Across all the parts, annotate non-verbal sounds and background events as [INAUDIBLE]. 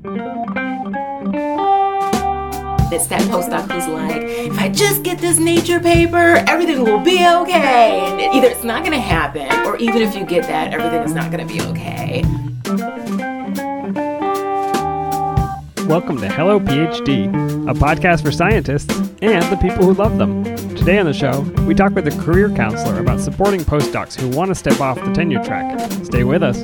It's that postdoc who's like, if I just get this nature paper, everything will be okay. And either it's not gonna happen, or even if you get that, everything is not gonna be okay. Welcome to Hello PhD, a podcast for scientists and the people who love them. Today on the show, we talk with a career counselor about supporting postdocs who want to step off the tenure track. Stay with us.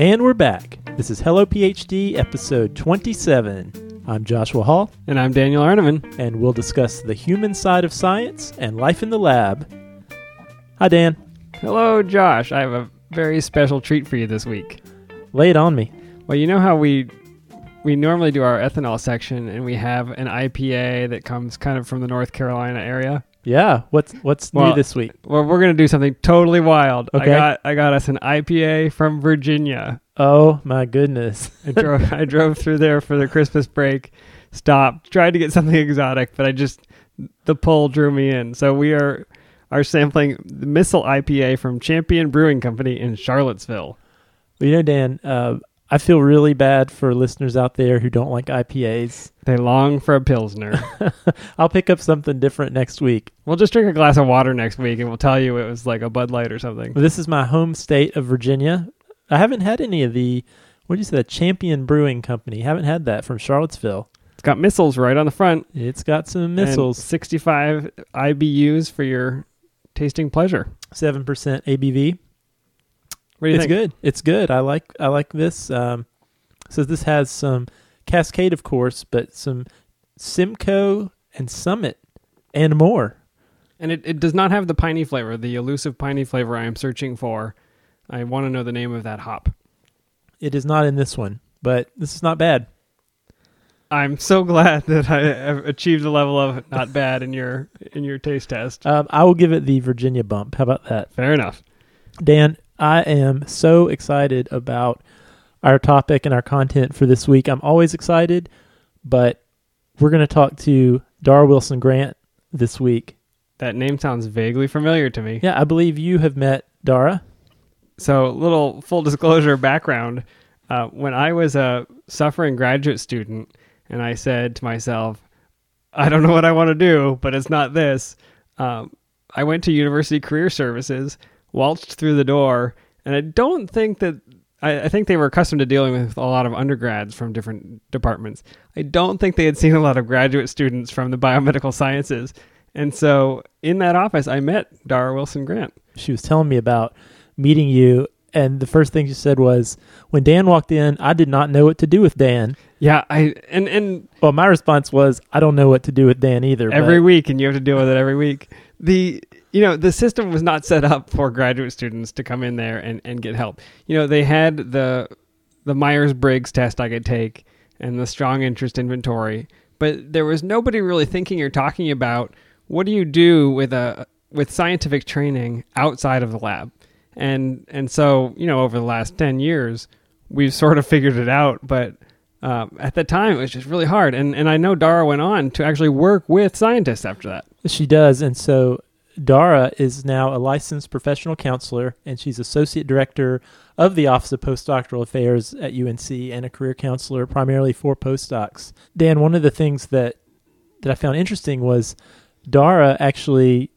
And we're back. This is Hello PhD, episode 27. I'm Joshua Hall, And I'm Daniel Arneman. and we'll discuss the human side of science and life in the lab. Hi, Dan. Hello, Josh. I have a very special treat for you this week. Lay it on me. Well, you know how we we normally do our ethanol section and we have an IPA that comes kind of from the North Carolina area? Yeah, what's what's Well, new this week? Well, we're going to do something totally wild. Okay. I got I got us an IPA from Virginia. Oh my goodness. I drove I drove through there for the Christmas break, stopped, tried to get something exotic, but I just the pull drew me in. So we are are sampling the Missile IPA from Champion Brewing Company in Charlottesville. Well, you know, Dan, uh, I feel really bad for listeners out there who don't like IPAs. They long for a pilsner. [LAUGHS] I'll pick up something different next week. we'll just drink a glass of water next week and we'll tell you it was like a Bud Light or something. This is my home state of Virginia. I haven't had any of the, what did you say, the Champion Brewing Company. Haven't had that from Charlottesville. It's got missiles right on the front. It's got some missiles. 65 IBUs for your tasting pleasure. seven percent ABV. What do you It's think? good. It's good. I like I like this. Um, so this has some Cascade, of course, but some Simcoe and Summit and more. And it, it does not have the piney flavor, the elusive piney flavor I am searching for. I want to know the name of that hop. It is not in this one, but this is not bad. I'm so glad that I have achieved a level of not [LAUGHS] bad in your in your taste test. Um, I will give it the Virginia bump. How about that, Fair enough. Dan? I am so excited about our topic and our content for this week. I'm always excited, but we're going to talk to Dara Wilson Grant this week. That name sounds vaguely familiar to me. Yeah, I believe you have met Dara. So, little full disclosure background. Uh, when I was a suffering graduate student, and I said to myself, I don't know what I want to do, but it's not this. Um, I went to University Career Services, waltzed through the door, and I don't think that. I, I think they were accustomed to dealing with a lot of undergrads from different departments. I don't think they had seen a lot of graduate students from the biomedical sciences. And so in that office, I met Dara Wilson Grant. she was telling me about meeting you and the first thing she said was when Dan walked in, I did not know what to do with Dan. Yeah, I and and Well, my response was I don't know what to do with Dan either. every but week and you have to deal with it every week the you know the system was not set up for graduate students to come in there and, and get help. You know they had the the myers-briggs test i could take and the strong interest inventory but there was nobody really thinking or talking about what do you do with a with scientific training outside of the lab. And and so you know over the last 10 years we've sort of figured it out but um, at the time it was just really hard. And and i know dara went on to actually work with scientists after that. She does. And so Dara is now a licensed professional counselor and she's associate director of the Office of Postdoctoral Affairs at UNC and a career counselor primarily for postdocs. Dan, one of the things that that I found interesting was Dara actually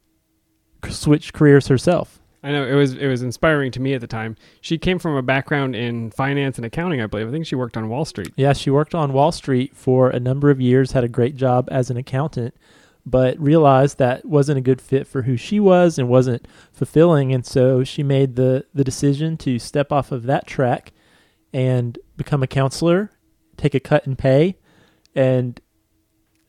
switched careers herself. I know it was it was inspiring to me at the time. She came from a background in finance and accounting, I believe. I think she worked on Wall Street. Yeah, she worked on Wall Street for a number of years, had a great job as an accountant, but realized that wasn't a good fit for who she was and wasn't fulfilling. And so she made the, the decision to step off of that track and become a counselor, take a cut in pay, and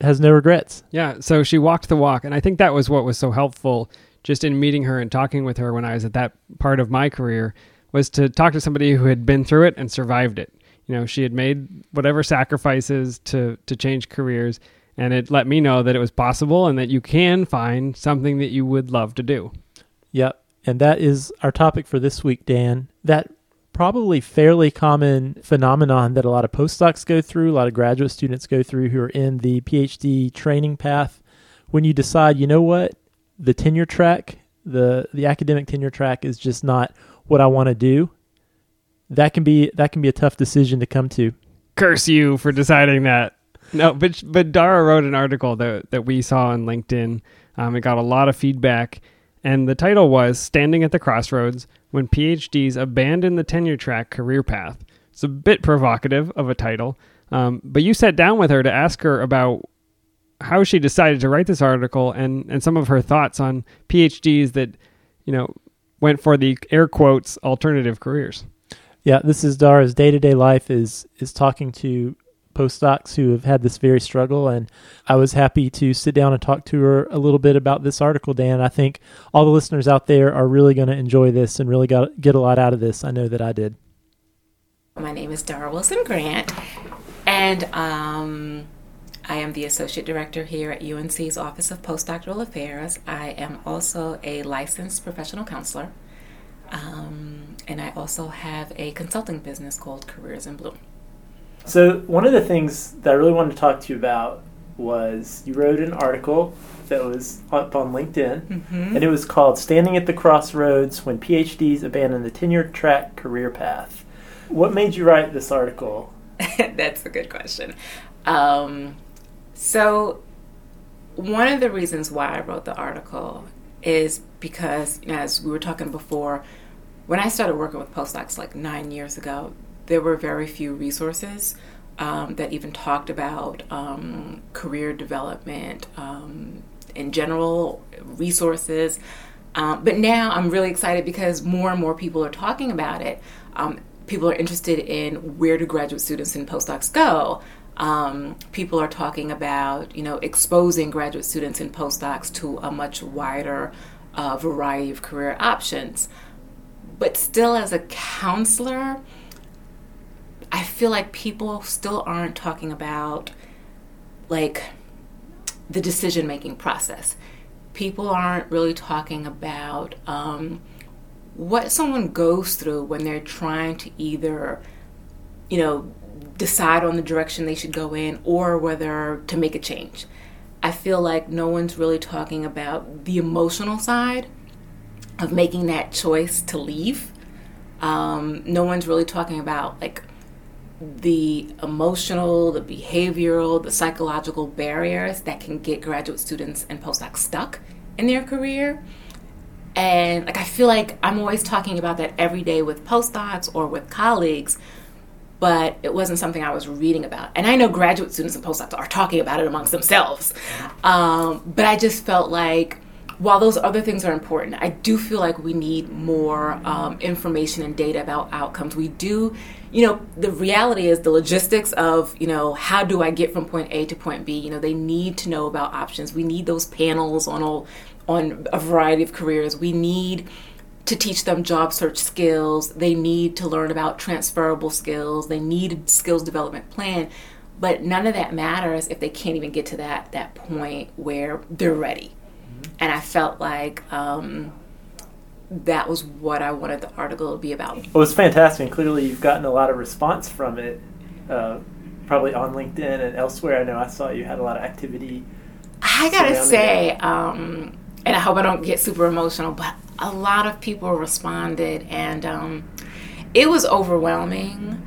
has no regrets. Yeah, so she walked the walk, and I think that was what was so helpful just in meeting her and talking with her when I was at that part of my career was to talk to somebody who had been through it and survived it. You know, she had made whatever sacrifices to to change careers and it let me know that it was possible and that you can find something that you would love to do. Yep. And that is our topic for this week, Dan. That probably fairly common phenomenon that a lot of postdocs go through, a lot of graduate students go through who are in the PhD training path. When you decide, you know what, the tenure track, the the academic tenure track is just not what I want to do. That can be that can be a tough decision to come to. Curse you for deciding that. [LAUGHS] No, but but Dara wrote an article that that we saw on LinkedIn. Um, it got a lot of feedback, and the title was "Standing at the Crossroads: When PhDs Abandon the Tenure Track Career Path." It's a bit provocative of a title, um, but you sat down with her to ask her about how she decided to write this article and and some of her thoughts on PhDs that you know went for the air quotes alternative careers. Yeah, this is Dara's day to day life is is talking to postdocs who have had this very struggle, and I was happy to sit down and talk to her a little bit about this article. Dan, I think all the listeners out there are really going to enjoy this and really got get a lot out of this. I know that I did. My name is Dara Wilson Grant, and um, I am the Associate Director here at UNC's Office of Postdoctoral Affairs. I am also a licensed professional counselor. Um, and I also have a consulting business called Careers in Bloom. So, one of the things that I really wanted to talk to you about was you wrote an article that was up on LinkedIn, mm-hmm. and it was called Standing at the Crossroads When PhDs Abandon the Tenure Track Career Path. What made you write this article? [LAUGHS] That's a good question. Um, so, one of the reasons why I wrote the article is because, as we were talking before, when I started working with postdocs like nine years ago, there were very few resources um, that even talked about um, career development um, in general, resources. Um, but now I'm really excited because more and more people are talking about it. Um, people are interested in where do graduate students and postdocs go. Um, people are talking about, you know, exposing graduate students and postdocs to a much wider uh, variety of career options. But still, as a counselor, I feel like people still aren't talking about like the decision making process. People aren't really talking about um, what someone goes through when they're trying to either, you know, decide on the direction they should go in or whether to make a change. I feel like no one's really talking about the emotional side of making that choice to leave. Um, no one's really talking about like the emotional, the behavioral, the psychological barriers that can get graduate students and postdocs stuck in their career. And like I feel like I'm always talking about that every day with postdocs or with colleagues, but it wasn't something I was reading about. And I know graduate students and postdocs are talking about it amongst themselves. Um, but I just felt like while those other things are important, I do feel like we need more um, information and data about outcomes. We do, you know, the reality is the logistics of, you know, how do I get from point A to point B? You know, they need to know about options. We need those panels on all, on a variety of careers. We need to teach them job search skills. They need to learn about transferable skills. They need a skills development plan. But none of that matters if they can't even get to that that point where they're ready and I felt like um, that was what I wanted the article to be about. Well, it's fantastic. And Clearly, you've gotten a lot of response from it, uh, probably on LinkedIn and elsewhere. I know I saw you had a lot of activity. I gotta say, um, and I hope I don't get super emotional, but a lot of people responded, and um, it was overwhelming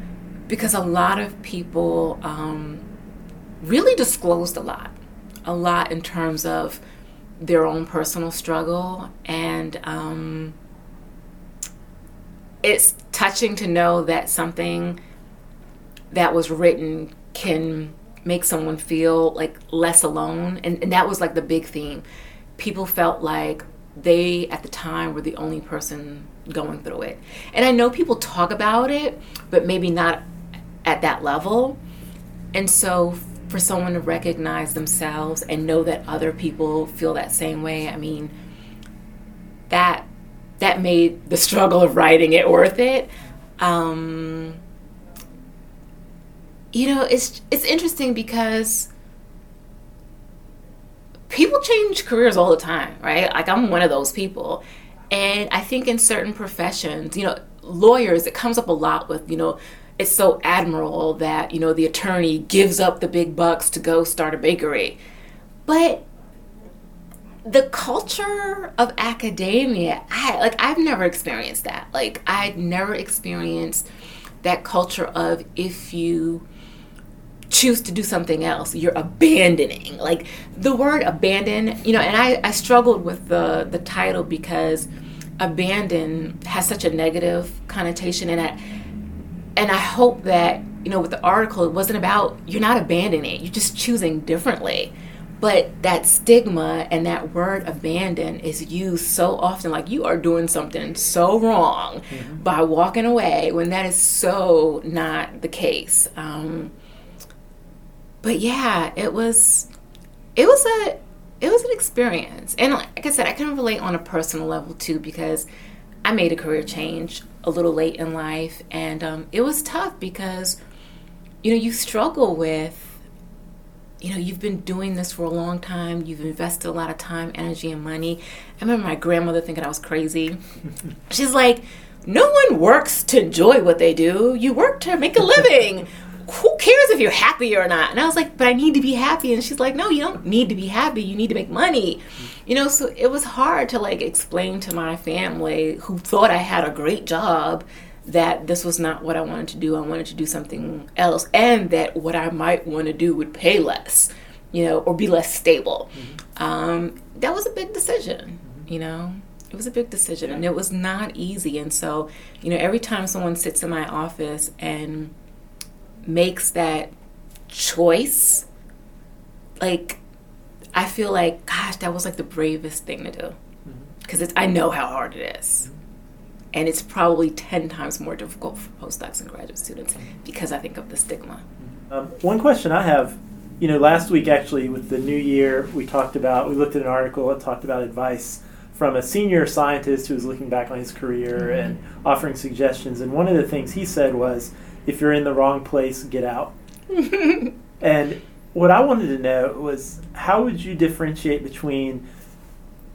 because a lot of people um, really disclosed a lot, a lot in terms of their own personal struggle and um, it's touching to know that something that was written can make someone feel like less alone and, and that was like the big theme. People felt like they at the time were the only person going through it. And i know people talk about it but maybe not at that level. And so for someone to recognize themselves and know that other people feel that same way, I mean, that that made the [LAUGHS] struggle of writing it worth it. Um, you know, it's it's interesting because people change careers all the time, right? Like I'm one of those people. And I think in certain professions, you know, lawyers, it comes up a lot with, you know, it's so admirable that, you know, the attorney gives up the big bucks to go start a bakery. But the culture of academia, I like I've never experienced that. Like I'd never experienced that culture of if you choose to do something else you're abandoning like the word abandon you know and i, I struggled with the the title because abandon has such a negative connotation and i and i hope that you know with the article it wasn't about you're not abandoning you're just choosing differently but that stigma and that word abandon is used so often like you are doing something so wrong mm-hmm. by walking away when that is so not the case um, but yeah, it was it was a it was an experience. And like I said, I can relate on a personal level too because I made a career change a little late in life and um, it was tough because you know, you struggle with you know, you've been doing this for a long time. You've invested a lot of time, energy, and money. I remember my grandmother thinking I was crazy. [LAUGHS] She's like, no one works to enjoy what they do. You work to make a living who cares if you're happy or not? And I was like, but I need to be happy. And she's like, no, you don't need to be happy. You need to make money. You know, so it was hard to like explain to my family who thought I had a great job that this was not what I wanted to do. I wanted to do something else and that what I might want to do would pay less, you know, or be less stable. Mm-hmm. Um, that was a big decision, mm-hmm. you know. It was a big decision and it was not easy. And so, you know, every time someone sits in my office and makes that choice, like I feel like, gosh, that was like the bravest thing to do because mm-hmm. I know how hard it is. Mm-hmm. And it's probably 10 times more difficult for postdocs and graduate students because I think of the stigma. Mm-hmm. Um, one question I have, you know, last week actually with the new year, we talked about, we looked at an article that talked about advice from a senior scientist who was looking back on his career mm-hmm. and offering suggestions. And one of the things he said was, if you're in the wrong place, get out. [LAUGHS] and what I wanted to know was how would you differentiate between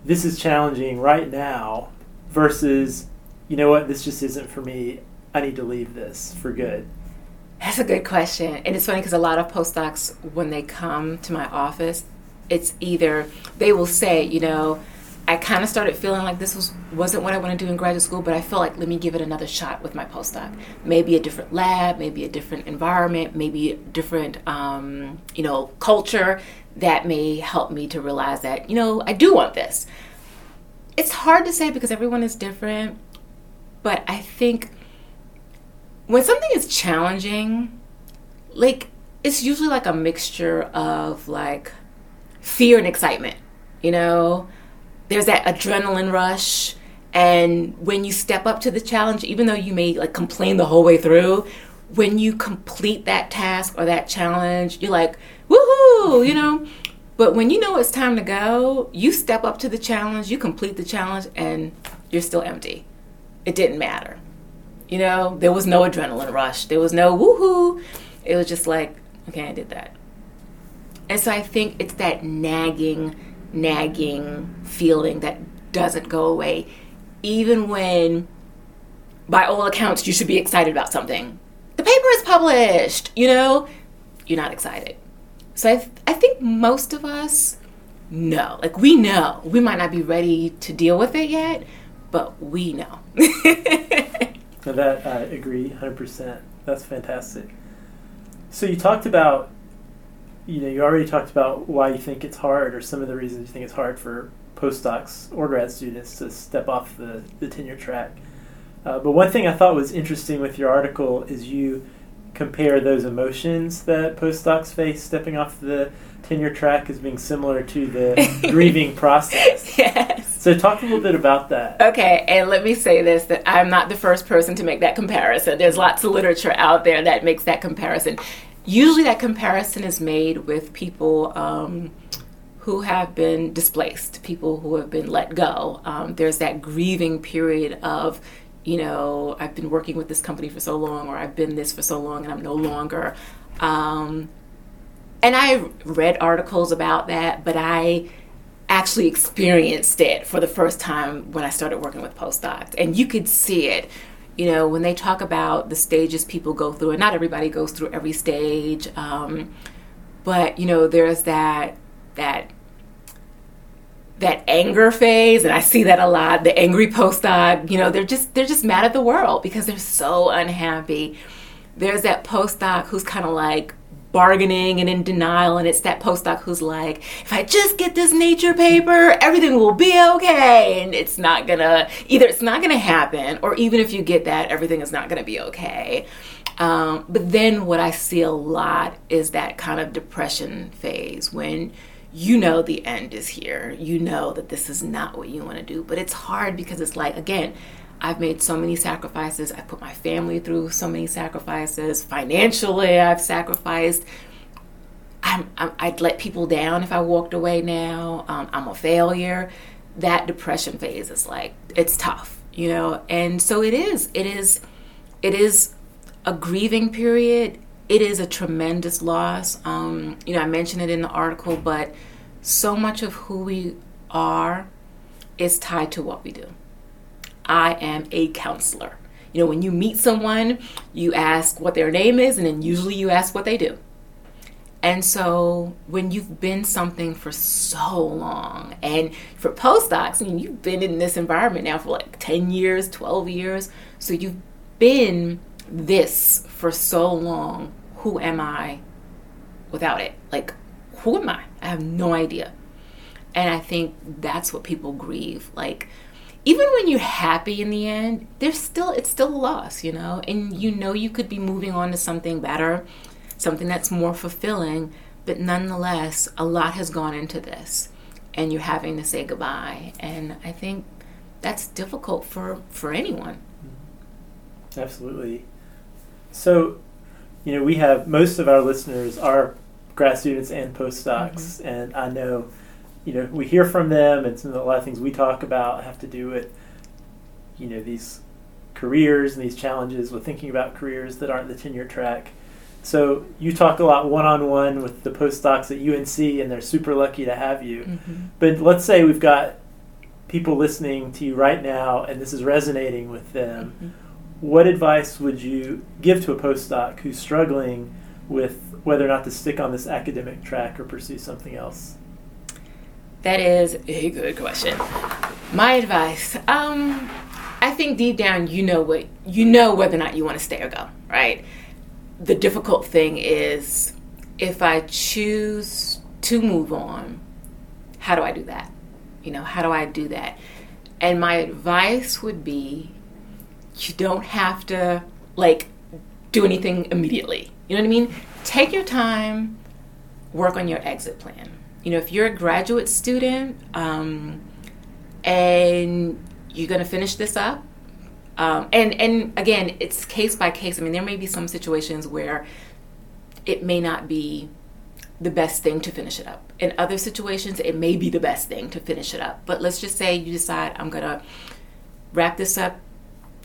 this is challenging right now versus, you know what, this just isn't for me. I need to leave this for good. That's a good question. And it's funny because a lot of postdocs, when they come to my office, it's either they will say, you know, I kind of started feeling like this was wasn't what I wanted to do in graduate school, but I felt like let me give it another shot with my postdoc. Maybe a different lab, maybe a different environment, maybe a different um, you know culture that may help me to realize that you know I do want this. It's hard to say because everyone is different, but I think when something is challenging, like it's usually like a mixture of like fear and excitement, you know there's that adrenaline rush and when you step up to the challenge even though you may like complain the whole way through when you complete that task or that challenge you're like woohoo you know? But when you know it's time to go you step up to the challenge you complete the challenge and you're still empty. It didn't matter. You know? There was no adrenaline rush. There was no woohoo. It was just like okay i did that. And so i think it's that nagging nagging feeling that doesn't go away, even when, by all accounts, you should be excited about something. The paper is published, you know, you're not excited. So I, th- I think most of us know. Like, we know. We might not be ready to deal with it yet, but we know. [LAUGHS] that I agree 100%. That's fantastic. So you talked about you know, you already talked about why you think it's hard, or some of the reasons you think it's hard for postdocs or grad students to step off the, the tenure track. Uh, but one thing I thought was interesting with your article is you compare those emotions that postdocs face stepping off the tenure track as being similar to the [LAUGHS] grieving process. Yes. So talk a little bit about that. Okay, and let me say this that I'm not the first person to make that comparison. There's lots of literature out there that makes that comparison usually that comparison is made with people um, who have been displaced, people who have been let go. Um, there's that grieving period of, you know, I've been working with this company for so long, or I've been this for so long, and I'm no longer. Um, and I read articles about that, but I actually experienced it for the first time when I started working with postdocs. And you could see it you know, when they talk about the stages people go through, and not everybody goes through every stage, um, but you know, there's that that that anger phase, and I see that a lot. The angry postdoc, you know, they're just they're just mad at the world because they're so unhappy. There's that postdoc who's kind of like bargaining and in denial, and it's that postdoc who's like, if I just get this nature paper, everything will be okay. And it's not gonna either it's not gonna happen, or even if you get that, everything is not gonna be okay. Um, but then what I see a lot is that kind of depression phase when you know the end is here. You know that this is not what you want to do. But it's hard because it's like, again, I've made so many sacrifices. I put my family through so many sacrifices. Financially, I've sacrificed. I'm, i would let people down if I walked away now. Um, I'm a failure. That depression phase is like, it's tough, you know? And so it is. It is. It is a grieving period it is a tremendous loss. Um, you know, I mentioned it in the article, but so much of who we are is tied to what we do. I am a counselor. You know, when you meet someone, you ask what their name is, and then usually you ask what they do. And so when you've been something for so long, and for postdocs, I mean, you've been in this environment now for like 10 years, 12 years. So you've been this for so long, who am I without it? Like, who am I? I have no idea. And I think that's what people grieve. Like, even when you're happy in the end, there's still it's still a loss, you know, and you know you could be moving on to something better, something that's more fulfilling, but nonetheless, a lot has gone into this, and you're having to say goodbye. And I think that's difficult for for anyone. Absolutely. So, you know, we have most of our listeners are grad students and postdocs, mm-hmm. and I know, you know, we hear from them, and some of the, a lot of things we talk about have to do with, you know, these careers and these challenges with thinking about careers that aren't the tenure track. So you talk a lot one on one with the postdocs at UNC, and they're super lucky to have you. Mm-hmm. But let's say we've got people listening to you right now, and this is resonating with them. Mm-hmm what advice would you give to a postdoc who's struggling with whether or not to stick on this academic track or pursue something else? That is a good question. My advice, um, I think deep down you know what you know whether or not you want to stay or go, right? The difficult thing is if I choose to move on, how do I do that? You know, how do I do that? And my advice would be you don't have to like do anything immediately. You know what I mean? Take your time, work on your exit plan. You know, if you're a graduate student um, and you're going to finish this up, um, and and again, it's case by case. I mean, there may be some situations where it may not be the best thing to finish it up. In other situations, it may be the best thing to finish it up. But let's just say you decide I'm gonna wrap this up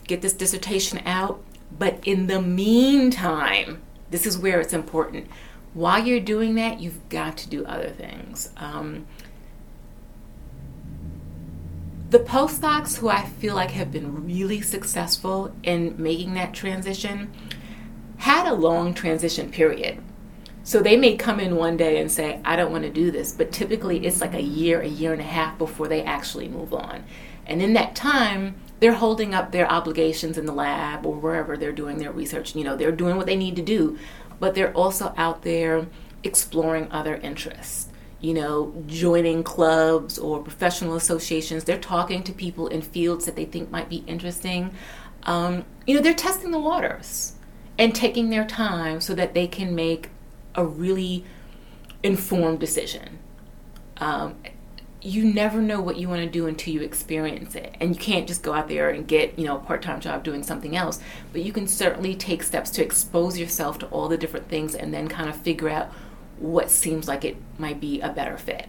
get this dissertation out. But in the meantime, this is where it's important. While you're doing that, you've got to do other things. Um, the postdocs who I feel like have been really successful in making that transition had a long transition period. So they may come in one day and say, I don't want to do this, but typically it's like a year, a year and a half before they actually move on. And in that time, they're holding up their obligations in the lab or wherever they're doing their research. You know, they're doing what they need to do, but they're also out there exploring other interests. You know, joining clubs or professional associations. They're talking to people in fields that they think might be interesting. Um, you know, they're testing the waters and taking their time so that they can make a really informed decision. Um, you never know what you want to do until you experience it. And you can't just go out there and get you know a part-time job doing something else. But you can certainly take steps to expose yourself to all the different things and then kind of figure out what seems like it might be a better fit.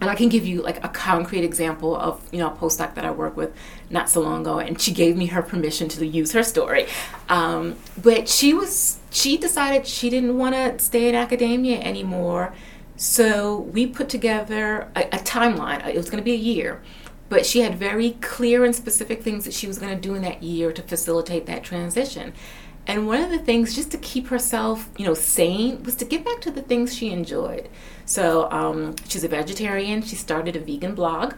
And I can give you like a concrete example of you know a postdoc that I work with not so long ago, and she gave me her permission to use her story. Um, but she was she decided she didn't want to stay in academia anymore, so we put together a, a timeline. It was going to be a year, but she had very clear and specific things that she was going to do in that year to facilitate that transition. And one of the things, just to keep herself, you know, sane, was to get back to the things she enjoyed. So um, she's a vegetarian. She started a vegan blog,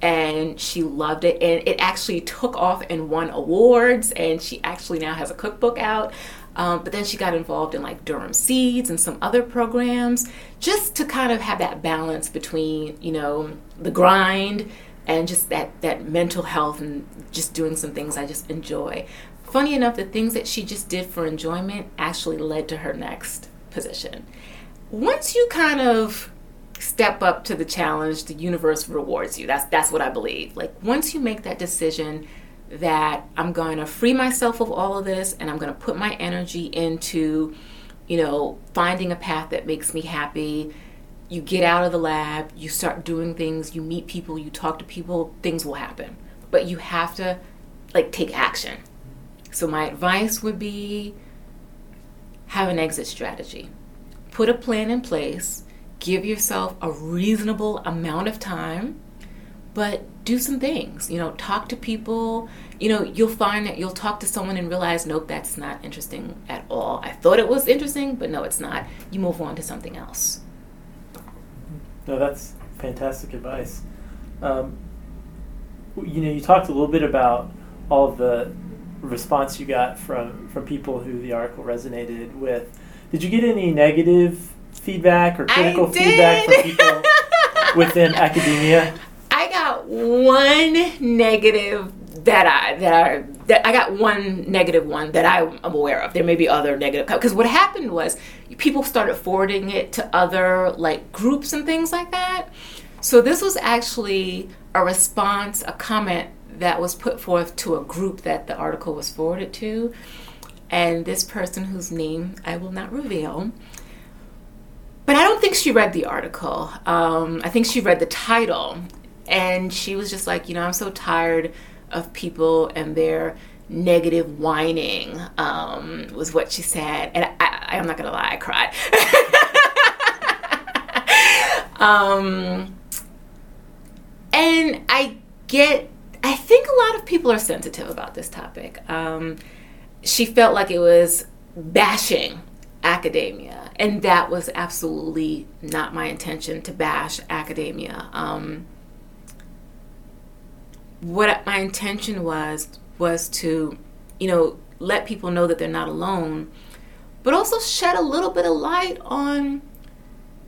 and she loved it. And it actually took off and won awards. And she actually now has a cookbook out. Um, but then she got involved in like Durham Seeds and some other programs, just to kind of have that balance between, you know, the grind and just that that mental health and just doing some things I just enjoy funny enough, the things that she just did for enjoyment actually led to her next position. Once you kind of step up to the challenge, the universe rewards you. That's that's what I believe. Like once you make that decision that I'm going to free myself of all of this and I'm going to put my energy into, you know, finding a path that makes me happy. You get out of the lab, you start doing things, you meet people, you talk to people, things will happen. But you have to like take action so, my advice would be have an exit strategy. Put a plan in place, give yourself a reasonable amount of time, but do some things. You know, talk to people. You know, you'll find that you'll talk to someone and realize, nope, that's not interesting at all. I thought it was interesting, but no, it's not. You move on to something else. No, that's fantastic advice. Um, you know, you talked a little bit about all of the response you got from from people who the article resonated with. Did you get any negative feedback or critical feedback from people [LAUGHS] within academia? I got one negative that I that I that I got one negative one that I'm aware of. There may be other negative because what happened was people started forwarding it to other like groups and things like that. So this was actually a response, a comment that was put forth to a group that the article was forwarded to. And this person, whose name I will not reveal, but I don't think she read the article. Um, I think she read the title. And she was just like, you know, I'm so tired of people and their negative whining, um, was what she said. And I, am not going to lie, I cried. [LAUGHS] um, and I get I think a lot of people are sensitive about this topic. Um, she felt like it was bashing academia, and that was absolutely not my intention to bash academia. Um, what my intention was was to, you know, let people know that they're not alone, but also shed a little bit of light on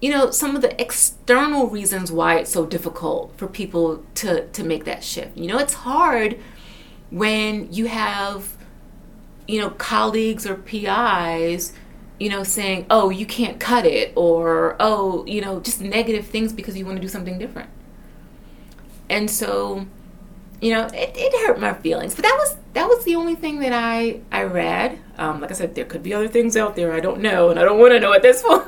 you know some of the external reasons why it's so difficult for people to to make that shift. You know it's hard when you have you know colleagues or pis you know saying oh you can't cut it or oh you know just negative things because you want to do something different. And so you know it, it hurt my feelings but that was that was the only thing that i i read um, like i said there could be other things out there i don't know and i don't want to know at this [LAUGHS] point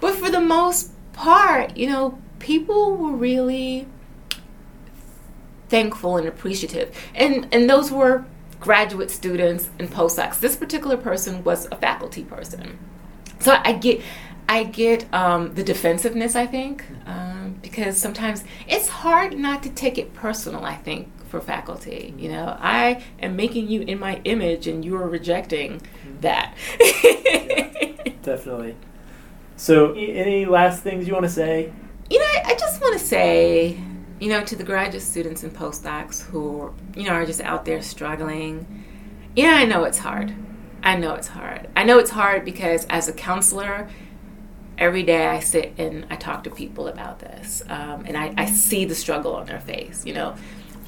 but for the most part, you know, people were really thankful and appreciative. And and those were graduate students and postdocs. This particular person was a faculty person. So I get I get um, the defensiveness, I think, um, because sometimes it's hard not to take it personal, I think, for faculty. You know, I am making you in my image and you are rejecting that. yeah, definitely. So, any last things you want to say? You know, I, I just want to say, you know, to the graduate students and postdocs who, you know, are just out there struggling. Yeah, I know it's hard. I know it's hard. I know it's hard because as a counselor, every day I sit and I talk to people about this, um, and I, I see the struggle on their face. You know,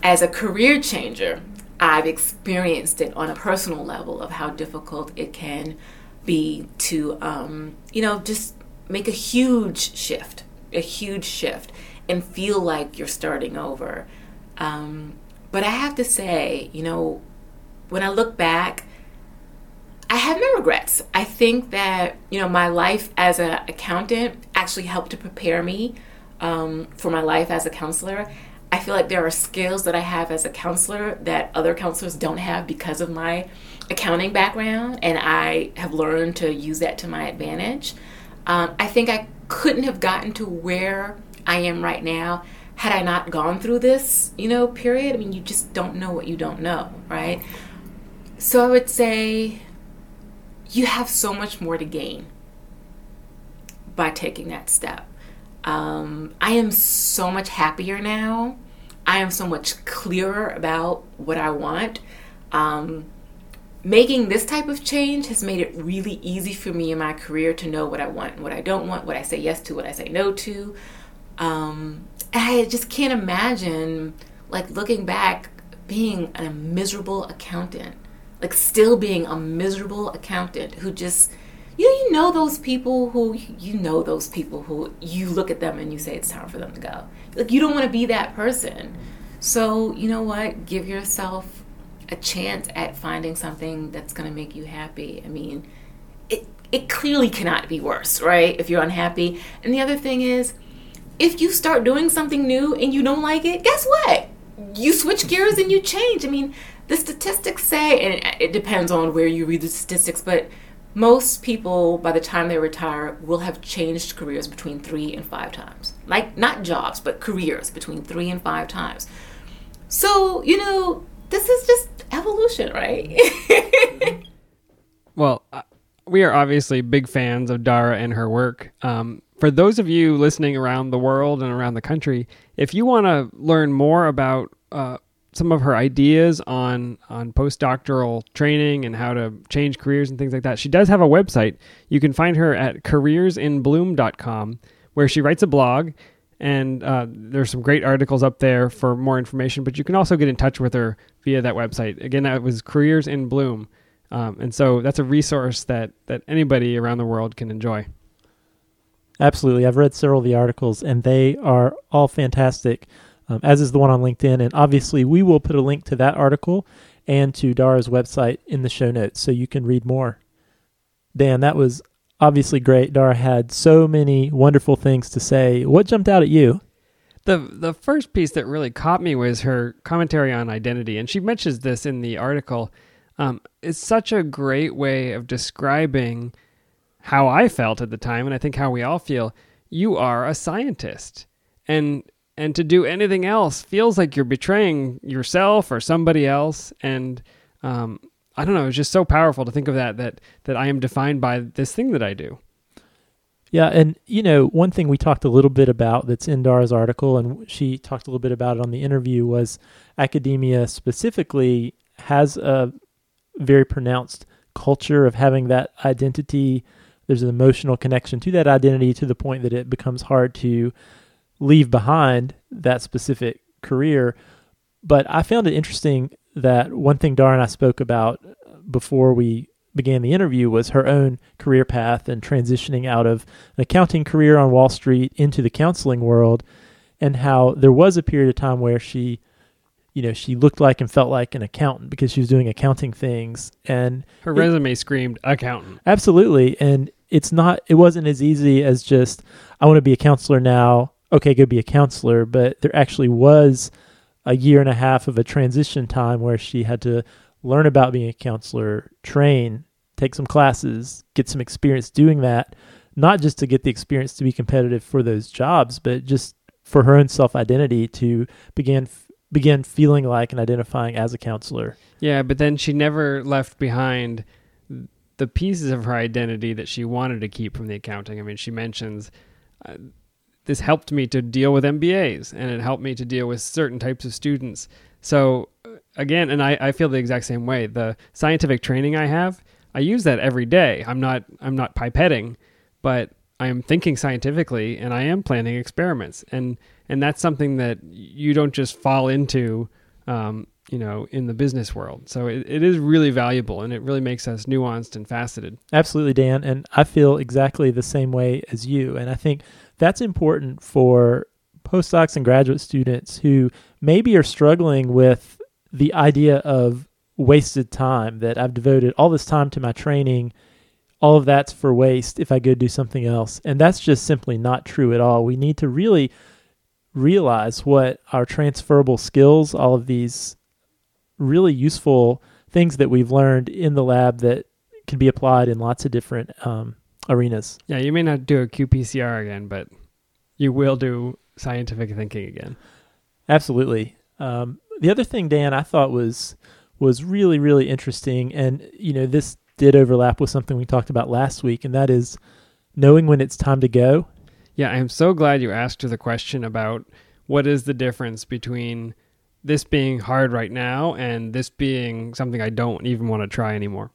as a career changer, I've experienced it on a personal level of how difficult it can be to, um, you know, just make a huge shift, a huge shift, and feel like you're starting over. Um, but I have to say, you know, when I look back, I have no regrets. I think that you know my life as an accountant actually helped to prepare me um, for my life as a counselor. I feel like there are skills that I have as a counselor that other counselors don't have because of my accounting background, and I have learned to use that to my advantage. Um, I think I couldn't have gotten to where I am right now had I not gone through this, you know, period, I mean, you just don't know what you don't know, right? So I would say you have so much more to gain by taking that step. Um, I am so much happier now. I am so much clearer about what I want. Um, making this type of change has made it really easy for me in my career to know what I want and what I don't want, what I say yes to, what I say no to. Um, I just can't imagine, like, looking back, being a miserable accountant, like, still being a miserable accountant who just, you know, you know those people who, you know those people who you look at them and you say it's time for them to go. Like, you don't want to be that person. So, you know what? Give yourself a chance at finding something that's going to make you happy. I mean, it, it clearly cannot be worse, right? If you're unhappy. And the other thing is, if you start doing something new and you don't like it, guess what? You switch gears and you change. I mean, the statistics say, and it depends on where you read the statistics, but most people, by the time they retire, will have changed careers between three and five times. Like, not jobs, but careers between three and five times. So, you know, this is just evolution, right? [LAUGHS] well, uh, we are obviously big fans of Dara and her work. Um, for those of you listening around the world and around the country, if you want to learn more about uh, some of her ideas on on postdoctoral training and how to change careers and things like that, she does have a website. You can find her at careersinbloom.com, where she writes a blog, and uh, there's some great articles up there for more information. But you can also get in touch with her via that website. Again, that was Careers in Bloom, um, and so that's a resource that that anybody around the world can enjoy. Absolutely. I've read several of the articles, and they are all fantastic, um, as is the one on LinkedIn. And obviously, we will put a link to that article and to Dara's website in the show notes so you can read more. Dan, that was obviously great. Dara had so many wonderful things to say. What jumped out at you? The the first piece that really caught me was her commentary on identity, and she mentions this in the article. Um, it's such a great way of describing how I felt at the time, and I think how we all feel, you are a scientist. And and to do anything else feels like you're betraying yourself or somebody else. And um, I don't know, it's just so powerful to think of that that that I am defined by this thing that I do. Yeah, and you know, one thing we talked a little bit about that's in Dara's article, and she talked a little bit about it on the interview, was academia specifically has a very pronounced culture of having that identity there's an emotional connection to that identity to the point that it becomes hard to leave behind that specific career. But I found it interesting that one thing Dara and I spoke about before we began the interview was her own career path and transitioning out of an accounting career on Wall Street into the counseling world, and how there was a period of time where she you know she looked like and felt like an accountant because she was doing accounting things and her resume screamed accountant absolutely and it's not it wasn't as easy as just I want to be a counselor now. Okay, go be a counselor, but there actually was a year and a half of a transition time where she had to learn about being a counselor, train, take some classes, get some experience doing that, not just to get the experience to be competitive for those jobs, but just for her own self-identity to begin begin feeling like and identifying as a counselor. Yeah, but then she never left behind the pieces of her identity that she wanted to keep from the accounting. I mean, she mentions uh, this helped me to deal with MBAs and it helped me to deal with certain types of students. So, uh, again, and I, I feel the exact same way. The scientific training I have, I use that every day. I'm not I'm not pipetting, but I am thinking scientifically and I am planning experiments. And and that's something that you don't just fall into um, you know, in the business world. So it, it is really valuable and it really makes us nuanced and faceted. Absolutely, Dan. And I feel exactly the same way as you. And I think that's important for postdocs and graduate students who maybe are struggling with the idea of wasted time that I've devoted all this time to my training. All of that's for waste if I go do something else. And that's just simply not true at all. We need to really realize what our transferable skills, all of these really useful things that we've learned in the lab that can be applied in lots of different um, arenas. Yeah, you may not do a qPCR again, but you will do scientific thinking again. Absolutely. Um, the other thing, Dan, I thought was was really really interesting, and you know this did overlap with something we talked about last week, and that is knowing when it's time to go. Yeah, I am so glad you asked the question about what is the difference between this being hard right now and this being something I don't even want to try anymore.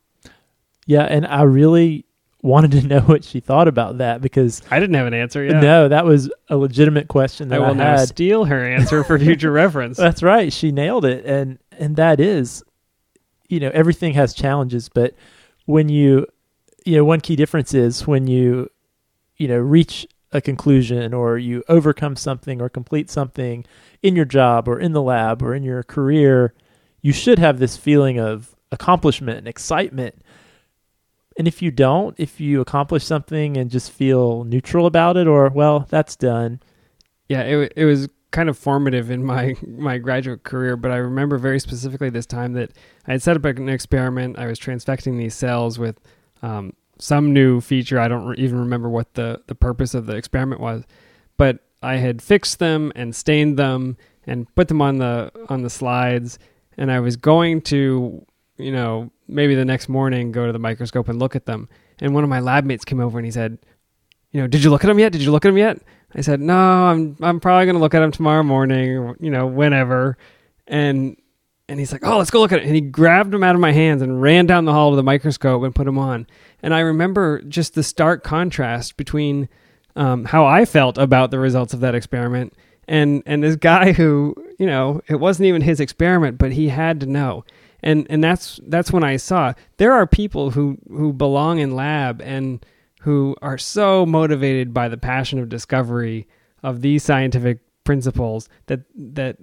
Yeah, and I really wanted to [LAUGHS] know what she thought about that because I didn't have an answer yet. no, that was a legitimate question I that I, will now had. steal her answer for [LAUGHS] future reference. That's right. She nailed it. And and that is you know, everything has challenges, but when you you know, one key difference is when you you know, reach a conclusion or you overcome something or complete something in your job or in the lab or in your career, you should have this feeling of accomplishment and excitement. And if you don't, if you accomplish something and just feel neutral about it or well, that's done, Yeah, it it was kind of formative in my my graduate career, but I remember very specifically this time that I had set up an experiment. I was transfecting these cells with um, some new feature. I don't re- even remember what the the purpose of the experiment was, but I had fixed them and stained them and put them on the on the slides, and I was going to you know maybe the next morning go to the microscope and look at them. And one of my lab mates came over and he said, you know, did you look at them yet? Did you look at them yet? I said, no, I'm I'm probably gonna look at them tomorrow morning, or, you know, whenever. And and he's like, oh, let's go look at it. And he grabbed them out of my hands and ran down the hall to the microscope and put them on. And I remember just the stark contrast between um, how I felt about the results of that experiment and and this guy who, you know, it wasn't even his experiment, but he had to know. And and that's that's when I saw there are people who who belong in lab and who are so motivated by the passion of discovery of these scientific principles that that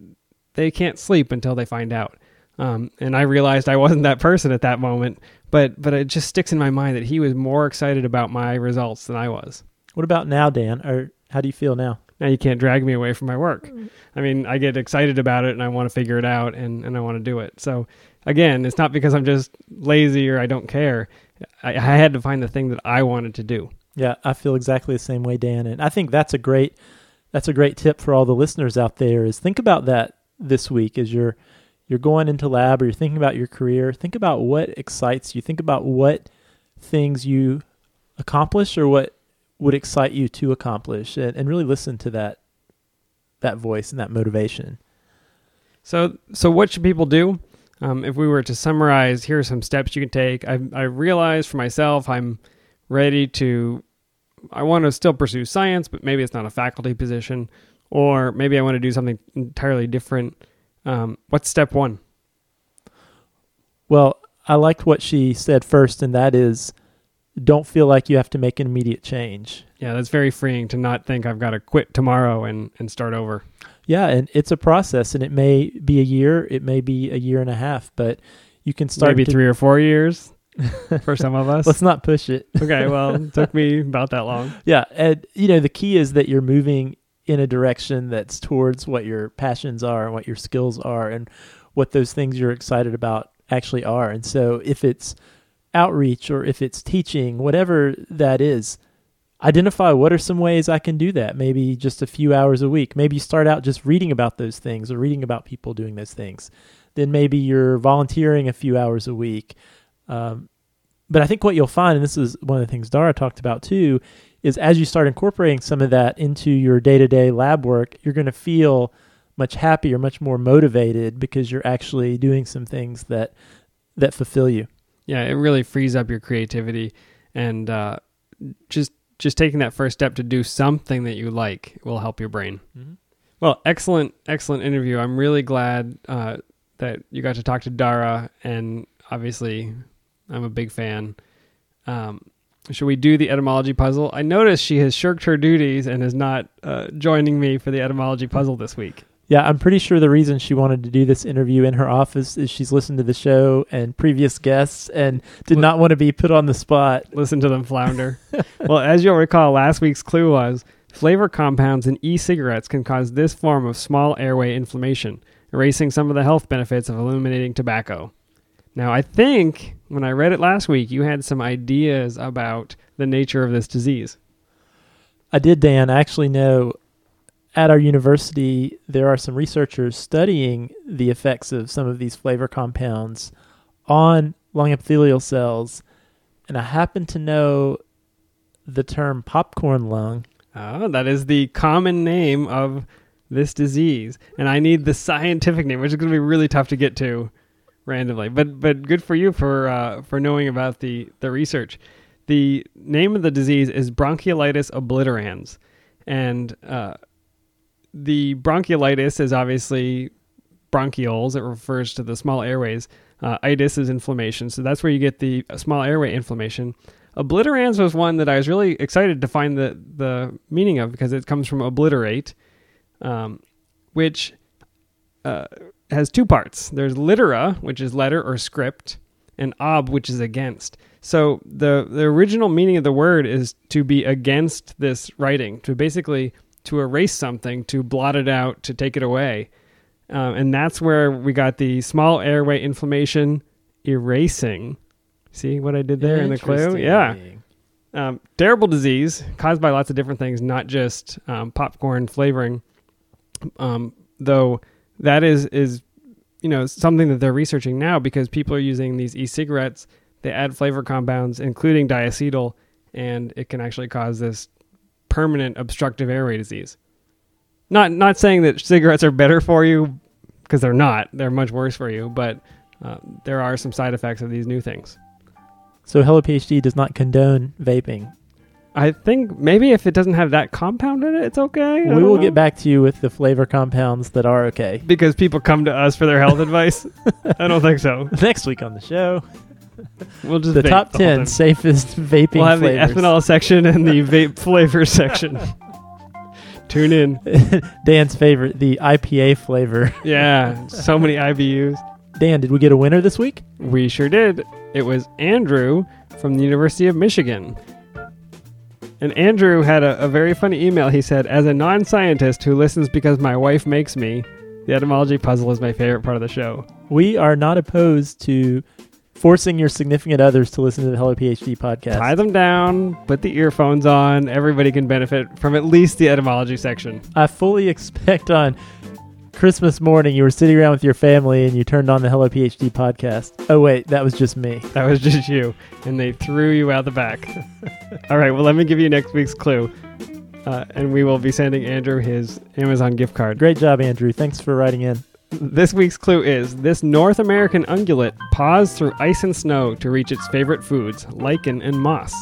they can't sleep until they find out. Um, and I realized I wasn't that person at that moment, but but it just sticks in my mind that he was more excited about my results than I was. what about now, Dan? Or how do you feel now? Now you can't drag me away from my work. Mm. I mean, I get excited about it and I want to figure it out and, and I want to do it. So again, it's not because I'm just lazy or I don't care. I, I had to find the thing that I wanted to do. Yeah, I feel exactly the same way, Dan. And I think that's a great that's a great tip for all the listeners out there is think about that this week as you're you're going into lab or you're thinking about your career. Think about what excites you. Think about what things you accomplish or what would excite you to accomplish and, and really listen to that that voice and that motivation. So, so what should people do? Um, if we were to summarize, here are some steps you can take. I, I realize for myself, I'm ready to. I want to still pursue science, but maybe it's not a faculty position, or maybe I want to do something entirely different. Um, what's step one? Well, I liked what she said first, and that is don't feel like you have to make an immediate change. Yeah, that's very freeing to not think I've got to quit tomorrow and, and start over. Yeah, and it's a process, and it may be a year, it may be a year and a half, but you can start. maybe to- three or four years [LAUGHS] for some of us. Let's not push it. [LAUGHS] okay, well, it took me [LAUGHS] about that long. yeah, and you know the key is that you're moving in a direction that's towards what your passions are and what your skills are, and what those things you're excited about actually are. And so, if it's outreach or if it's teaching, whatever that is, identify what are some ways I can do that. Maybe just a few hours a week. Maybe you start out just reading about those things or reading about people doing those things. Then maybe you're volunteering a few hours a week. Um, but I think what you'll find, and this is one of the things Dara talked about too, is as you start incorporating some of that into your day to day lab work, you're going to feel much happier, much more motivated because you're actually doing some things that that fulfill you. Yeah, it really frees up your creativity and uh, just just taking that first step to do something that you like will help your brain. Well, excellent, excellent interview. I'm really glad uh, that you got to talk to Dara, and obviously, I'm a big fan. Um, should we do the etymology puzzle? I noticed she has shirked her duties and is not uh, joining me for the etymology puzzle this week. Yeah, I'm pretty sure the reason she wanted to do this interview in her office is she's listened to the show and previous guests and did not want to be put on the spot. Listen to them flounder. [LAUGHS] well, as you'll recall, last week's clue was flavor compounds in e cigarettes can cause this form of small airway inflammation, erasing some of the health benefits of eliminating tobacco. Now, I think when I read it last week, you had some ideas about the nature of this disease. I did, Dan. I actually know at our university, there are some researchers studying the effects of some of these flavor compounds on lung epithelial cells. And I happen to know the term popcorn lung. Oh, that is the common name of this disease. And I need the scientific name, which is going to be really tough to get to randomly. But but good for you for uh, for knowing about the the research. The name of the disease is bronchiolitis obliterans, and uh, the bronchiolitis is obviously bronchioles. It refers to the small airways. Uh, itis is inflammation, so that's where you get the small airway inflammation. Obliterans was one that I was really excited to find the the meaning of because it comes from obliterate, um, which uh, has two parts. There's litera, which is letter or script, and ob, which is against. So the the original meaning of the word is to be against this writing, to basically to erase something, to blot it out, to take it away. Um, and that's where we got the small airway inflammation erasing. See what I did there in the clue? Yeah. Um, terrible disease caused by lots of different things, not just um, popcorn flavoring. Um, though that is is you know something that they're researching now because people are using these e-cigarettes. They add flavor compounds, including diacetyl, and it can actually cause this permanent obstructive airway disease. Not not saying that cigarettes are better for you because they're not. They're much worse for you, but uh, there are some side effects of these new things. So Hello PhD does not condone vaping. I think maybe if it doesn't have that compound in it, it's okay. I we will don't get back to you with the flavor compounds that are okay. because people come to us for their health [LAUGHS] advice. I don't think so. Next week on the show, We'll just the top the 10 time. safest [LAUGHS] vaping We'll have flavors. the ethanol section and the vape [LAUGHS] flavor section. Tune in. [LAUGHS] Dan's favorite, the IPA flavor. Yeah, so many IBUs. Dan, did we get a winner this week? We sure did. It was Andrew from the University of Michigan. And Andrew had a, a very funny email. He said, As a non scientist who listens because my wife makes me, the etymology puzzle is my favorite part of the show. We are not opposed to forcing your significant others to listen to the Hello PhD podcast. Tie them down, put the earphones on. Everybody can benefit from at least the etymology section. I fully [LAUGHS] expect on Christmas morning you were sitting around with your family and you turned on the Hello PhD podcast. Oh wait, that was just me. That was just you. And they threw you out the back. [LAUGHS] All right, well, let me give you next week's clue. Uh, and we will be sending Andrew his Amazon gift card. Great job, Andrew. Thanks for writing in. This week's clue is this North American ungulate paws through ice and snow to reach its favorite foods, lichen and moss.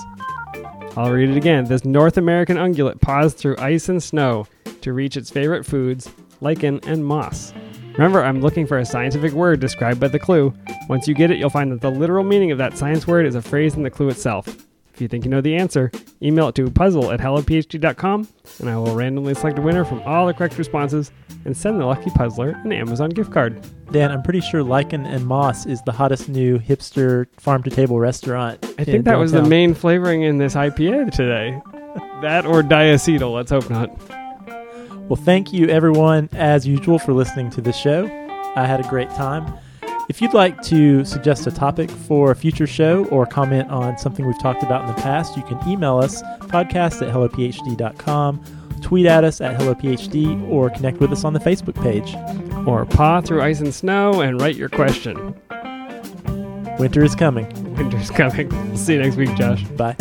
I'll read it again. This North American ungulate paws through ice and snow to reach its favorite foods, lichen and moss. Remember, I'm looking for a scientific word described by the clue. Once you get it, you'll find that the literal meaning of that science word is a phrase in the clue itself. If you think you know the answer, email it to puzzle at hellophd.com and I will randomly select a winner from all the correct responses and send the lucky puzzler an Amazon gift card. Dan, I'm pretty sure Lichen and Moss is the hottest new hipster farm to table restaurant. I think that was the main flavoring in this IPA today. [LAUGHS] that or diacetyl, let's hope not. Well, thank you everyone, as usual, for listening to the show. I had a great time. If you'd like to suggest a topic for a future show or comment on something we've talked about in the past, you can email us podcast at hellophd.com, tweet at us at hellophd, or connect with us on the Facebook page. Or paw through ice and snow and write your question. Winter is coming. Winter's coming. [LAUGHS] See you next week, Josh. Bye.